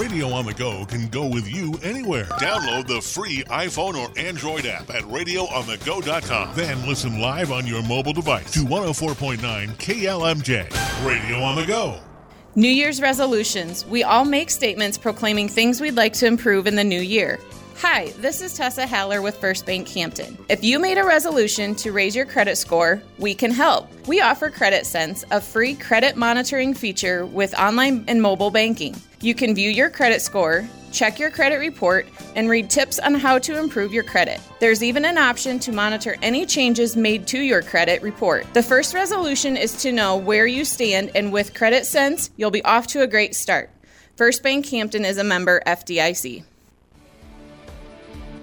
Radio on the Go can go with you anywhere. Download the free iPhone or Android app at radioonthego.com. Then listen live on your mobile device to 104.9 KLMJ. Radio on the Go. New Year's resolutions. We all make statements proclaiming things we'd like to improve in the new year. Hi, this is Tessa Haller with First Bank Hampton. If you made a resolution to raise your credit score, we can help. We offer Credit Sense, a free credit monitoring feature with online and mobile banking. You can view your credit score, check your credit report, and read tips on how to improve your credit. There's even an option to monitor any changes made to your credit report. The first resolution is to know where you stand, and with Credit Sense, you'll be off to a great start. First Bank Hampton is a member FDIC.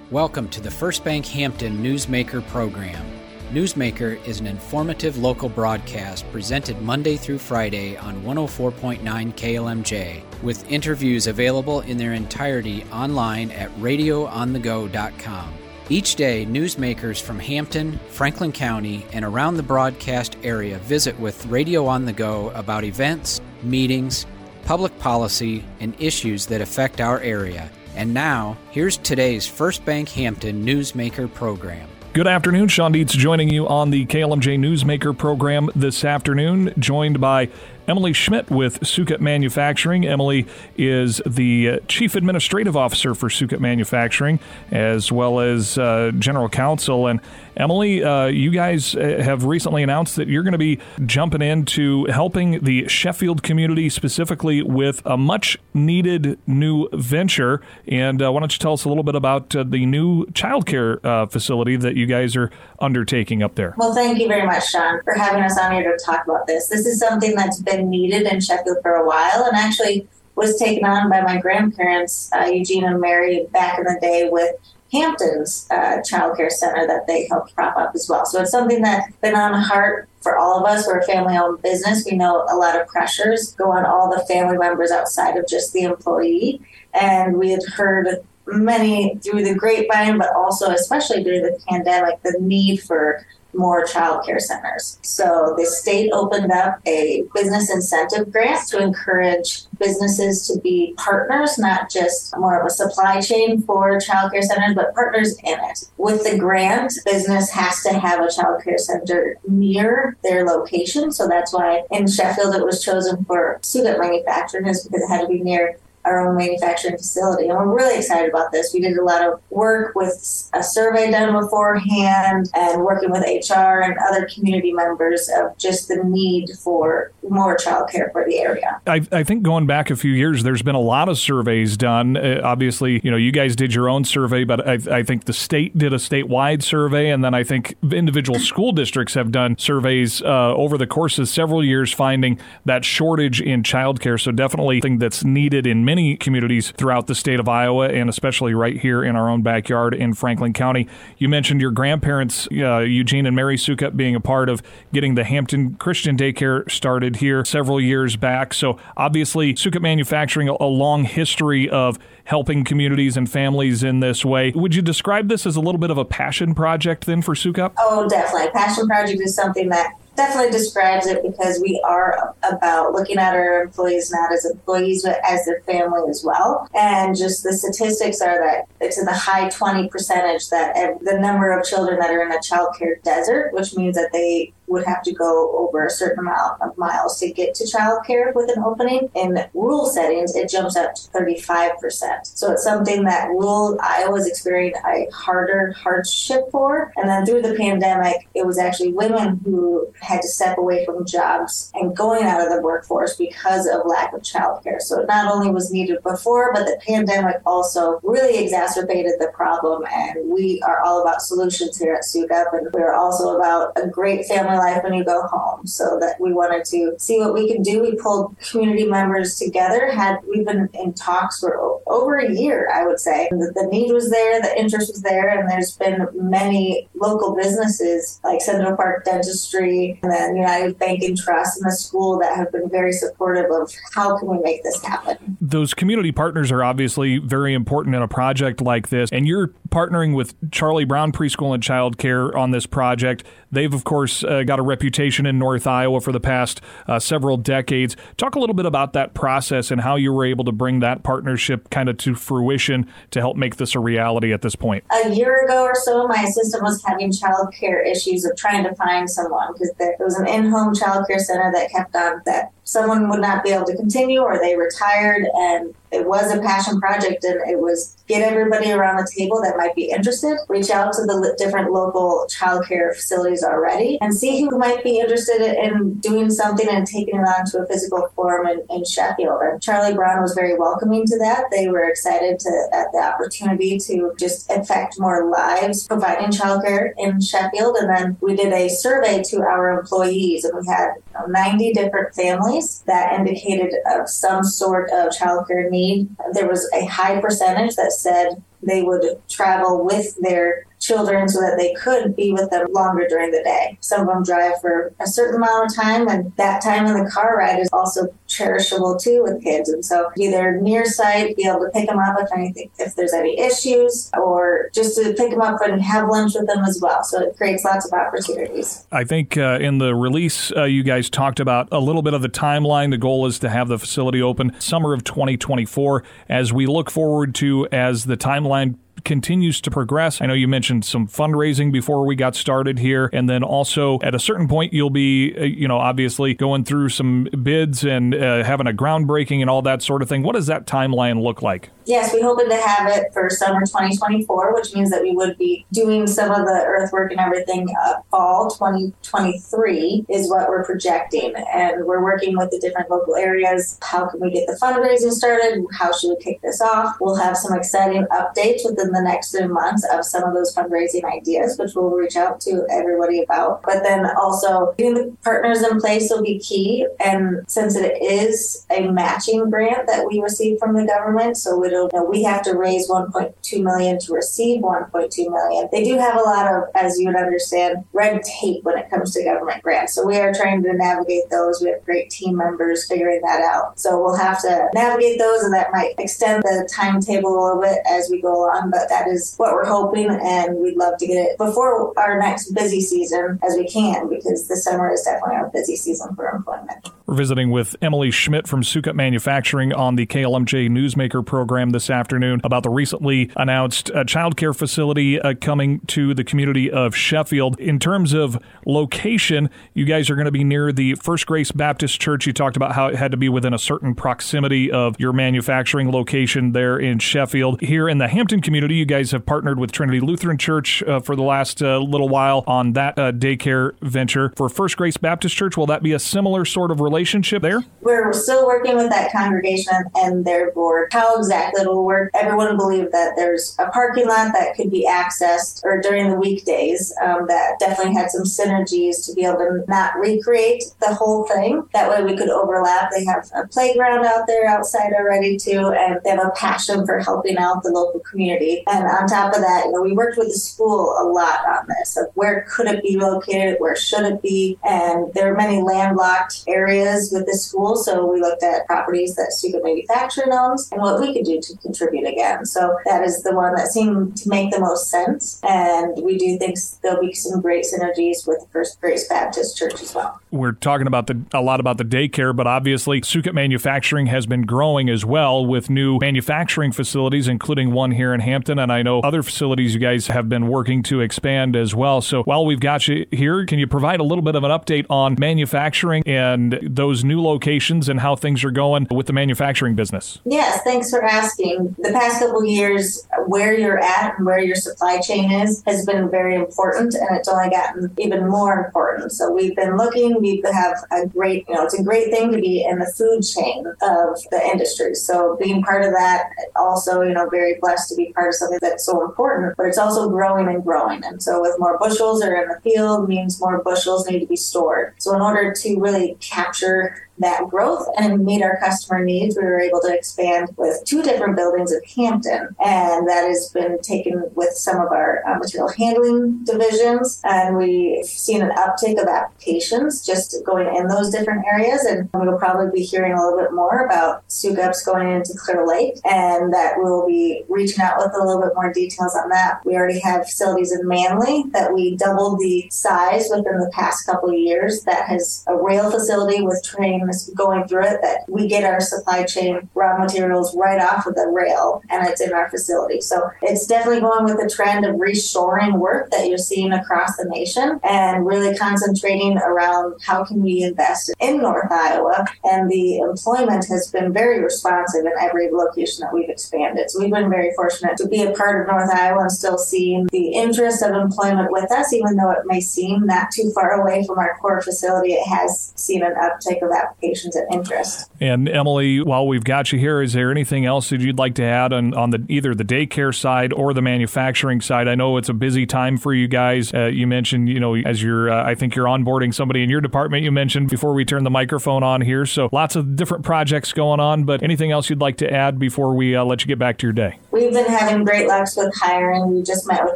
Welcome to the First Bank Hampton Newsmaker program. Newsmaker is an informative local broadcast presented Monday through Friday on 104.9 KLMJ, with interviews available in their entirety online at radioonthego.com. Each day, newsmakers from Hampton, Franklin County, and around the broadcast area visit with Radio on the Go about events, meetings, public policy, and issues that affect our area. And now, here's today's First Bank Hampton Newsmaker program. Good afternoon. Sean Dietz joining you on the KLMJ Newsmaker program this afternoon, joined by Emily Schmidt with Sukup Manufacturing. Emily is the Chief Administrative Officer for Sukup Manufacturing, as well as uh, General Counsel. And Emily, uh, you guys uh, have recently announced that you're going to be jumping into helping the Sheffield community specifically with a much needed new venture. And uh, why don't you tell us a little bit about uh, the new childcare uh, facility that you guys are undertaking up there? Well, thank you very much, Sean, for having us on here to talk about this. This is something that's been been needed in Sheffield for a while and actually was taken on by my grandparents, uh, Eugene and Mary, back in the day with Hampton's uh, Child Care Center that they helped prop up as well. So it's something that's been on the heart for all of us. We're a family owned business. We know a lot of pressures go on all the family members outside of just the employee. And we had heard many through the grapevine, but also, especially during the pandemic, the need for more child care centers. So the state opened up a business incentive grant to encourage businesses to be partners, not just more of a supply chain for child care centers, but partners in it. With the grant, business has to have a child care center near their location. So that's why in Sheffield it was chosen for Sukup manufacturing is because it had to be near our own manufacturing facility. And we're really excited about this. We did a lot of work with a survey done beforehand and working with HR and other community members of just the need for more childcare for the area. I, I think going back a few years, there's been a lot of surveys done. Uh, obviously, you know, you guys did your own survey, but I, I think the state did a statewide survey, and then I think individual school districts have done surveys uh, over the course of several years, finding that shortage in childcare. So definitely, thing that's needed in many many communities throughout the state of Iowa and especially right here in our own backyard in Franklin County. You mentioned your grandparents, uh, Eugene and Mary Sukup, being a part of getting the Hampton Christian Daycare started here several years back. So obviously, Sukup Manufacturing, a long history of helping communities and families in this way. Would you describe this as a little bit of a passion project then for Sukup? Oh, definitely. Passion project is something that definitely describes it because we are about looking at our employees not as employees but as their family as well. And just the statistics are that it's in the high 20 percentage that the number of children that are in a child care desert, which means that they would have to go over a certain amount of miles to get to childcare with an opening. In rural settings, it jumps up to 35%. So it's something that rural Iowa's experienced a harder hardship for. And then through the pandemic, it was actually women who had to step away from jobs and going out of the workforce because of lack of childcare. So it not only was needed before, but the pandemic also really exacerbated the problem. And we are all about solutions here at Sukup, and we're also about a great family life when you go home. So that we wanted to see what we can do. We pulled community members together. Had we've been in talks for over a year, I would say. The, the need was there, the interest was there, and there's been many local businesses like Central Park Dentistry and then United Bank and Trust and the school that have been very supportive of how can we make this happen. Those community partners are obviously very important in a project like this, and you're partnering with Charlie Brown Preschool and Child Care on this project. They've, of course, uh, got a reputation in North Iowa for the past uh, several decades. Talk a little bit about that process and how you were able to bring that partnership kind of to fruition to help make this a reality at this point. A year ago or so, my assistant was having child care issues of trying to find someone because there was an in home child care center that kept on that someone would not be able to continue or they retired and it was a passion project and it was get everybody around the table that might be interested reach out to the different local childcare facilities already and see who might be interested in doing something and taking it on to a physical form in, in sheffield. And charlie brown was very welcoming to that. They were excited to at the opportunity to just affect more lives providing childcare in sheffield. And then we did a survey to our employees and we had 90 different families that indicated of some sort of childcare need. There was a high percentage that said they would travel with their children so that they could be with them longer during the day. Some of them drive for a certain amount of time, and that time in the car ride is also cherishable too with kids. And so either near sight, be able to pick them up if anything, if there's any issues, or just to pick them up and have lunch with them as well. So it creates lots of opportunities. I think uh, in the release, uh, you guys talked about a little bit of the timeline. The goal is to have the facility open summer of 2024. As we look forward to as the timeline continues to progress. I know you mentioned some fundraising before we got started here, and then also at a certain point you'll be, uh, you know, obviously going through some bids and uh, having a groundbreaking and all that sort of thing. What does that timeline look like? Yes, we hoping to have it for summer 2024, which means that we would be doing some of the earthwork and everything uh, fall 2023 is what we're projecting, and we're working with the different local areas. How can we get the fundraising started? How should we kick this off? We'll have some exciting updates within the next few months of some of those fundraising ideas, which we'll reach out to everybody about. But then also getting the partners in place will be key. And since it is a matching grant that we receive from the government, so we don't know we have to raise 1.2 million to receive 1.2 million. They do have a lot of, as you would understand, red tape when it comes to government grants. So we are trying to navigate those. We have great team members figuring that out. So we'll have to navigate those, and that might extend the timetable a little bit as we go along. But that is what we're hoping, and we'd love to get it before our next busy season as we can, because the summer is definitely our busy season for employment. We're visiting with Emily Schmidt from Sukup Manufacturing on the KLMJ Newsmaker program this afternoon about the recently announced uh, child care facility uh, coming to the community of Sheffield. In terms of location, you guys are going to be near the First Grace Baptist Church. You talked about how it had to be within a certain proximity of your manufacturing location there in Sheffield. Here in the Hampton community, you guys have partnered with Trinity Lutheran Church uh, for the last uh, little while on that uh, daycare venture. For First Grace Baptist Church, will that be a similar sort of relationship there? We're still working with that congregation and their board. How exactly it'll work, everyone believed that there's a parking lot that could be accessed or during the weekdays um, that definitely had some synergies to be able to not recreate the whole thing. That way we could overlap. They have a playground out there outside already too, and they have a passion for helping out the local community. And on top of that, you know, we worked with the school a lot on this of where could it be located, where should it be, and there are many landlocked areas with the school. So we looked at properties that Sukup Manufacturing owns and what we could do to contribute again. So that is the one that seemed to make the most sense, and we do think there'll be some great synergies with First Grace Baptist Church as well. We're talking about the a lot about the daycare, but obviously Sukup Manufacturing has been growing as well with new manufacturing facilities, including one here in Hampton, and I know other facilities you guys have been working to expand as well. So while we've got you here, can you provide a little bit of an update on manufacturing and those new locations and how things are going with the manufacturing business? Yes, thanks for asking. The past couple years, where you're at and where your supply chain is has been very important, and it's only gotten even more important. So we've been looking. We have a great, you know, it's a great thing to be in the food chain of the industry. So being part of that, also, you know, very blessed to be part of something that's so important. But it's also growing and growing, and so with more bushels are in the field means more bushels need to be stored. So in order to really capture that growth and meet our customer needs, we were able to expand with two different different buildings in Hampton. And that has been taken with some of our uh, material handling divisions. And we've seen an uptick of applications just going in those different areas. And we'll probably be hearing a little bit more about Sukup's going into Clear Lake. And that we'll be reaching out with a little bit more details on that. We already have facilities in Manly that we doubled the size within the past couple of years that has a rail facility with trains going through it that we get our supply chain raw materials right off of the rail and it's in our facility. So it's definitely going with the trend of reshoring work that you're seeing across the nation and really concentrating around how can we invest in North Iowa. And the employment has been very responsive in every location that we've expanded. So we've been very fortunate to be a part of North Iowa and still seeing the interest of employment with us, even though it may seem not too far away from our core facility. It has seen an uptake of applications and interest. And Emily, while we've got you here, is there anything else you'd like to add on, on the either the daycare side or the manufacturing side? I know it's a busy time for you guys. Uh, you mentioned, you know, as you're, uh, I think you're onboarding somebody in your department. You mentioned before we turn the microphone on here, so lots of different projects going on. But anything else you'd like to add before we uh, let you get back to your day? We've been having great luck with hiring. We just met with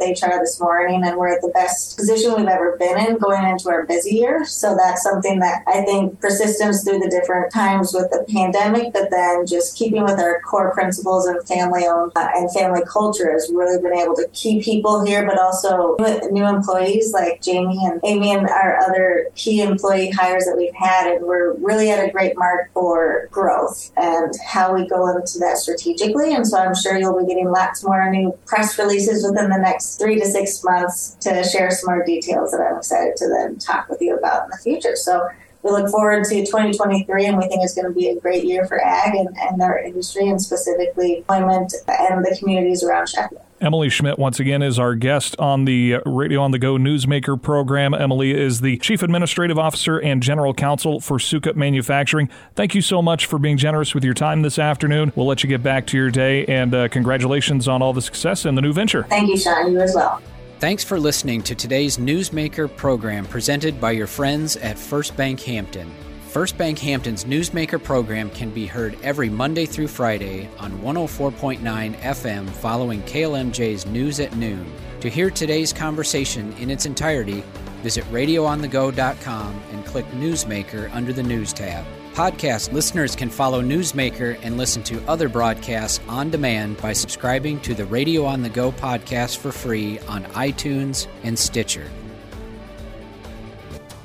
HR this morning, and we're at the best position we've ever been in going into our busy year. So that's something that I think persistence through the different times with the pandemic, but then just keeping with our core principles and family owned uh, and family culture has really been able to keep people here, but also new employees like Jamie and Amy and our other key employee hires that we've had. And we're really at a great mark for growth and how we go into that strategically. And so I'm sure you'll be getting lots more new press releases within the next three to six months to share some more details that I'm excited to then talk with you about in the future. So we look forward to 2023 and we think it's going to be a great year for ag and, and our industry and specifically employment and the communities around Sheffield. Emily Schmidt, once again, is our guest on the Radio on the Go Newsmaker program. Emily is the Chief Administrative Officer and General Counsel for Sukup Manufacturing. Thank you so much for being generous with your time this afternoon. We'll let you get back to your day, and uh, congratulations on all the success in the new venture. Thank you, Sean. You as well. Thanks for listening to today's Newsmaker program presented by your friends at First Bank Hampton. First Bank Hampton's Newsmaker program can be heard every Monday through Friday on 104.9 FM following KLMJ's News at Noon. To hear today's conversation in its entirety, visit radioonthego.com and click Newsmaker under the News tab. Podcast listeners can follow Newsmaker and listen to other broadcasts on demand by subscribing to the Radio on the Go podcast for free on iTunes and Stitcher.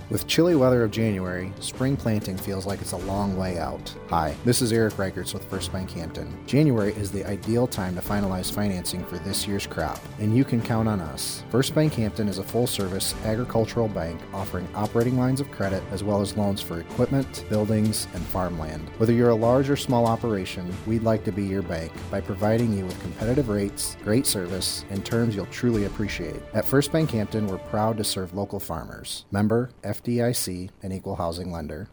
With chilly weather of January, spring planting feels like it's a long way out. Hi, this is Eric Reichertz with First Bank Hampton. January is the ideal time to finalize financing for this year's crop, and you can count on us. First Bank Hampton is a full service agricultural bank offering operating lines of credit as well as loans for equipment, buildings, and farmland. Whether you're a large or small operation, we'd like to be your bank by providing you with competitive rates, great service, and terms you'll truly appreciate. At First Bank Hampton, we're proud to serve local farmers. Member FDIC, an equal housing lender.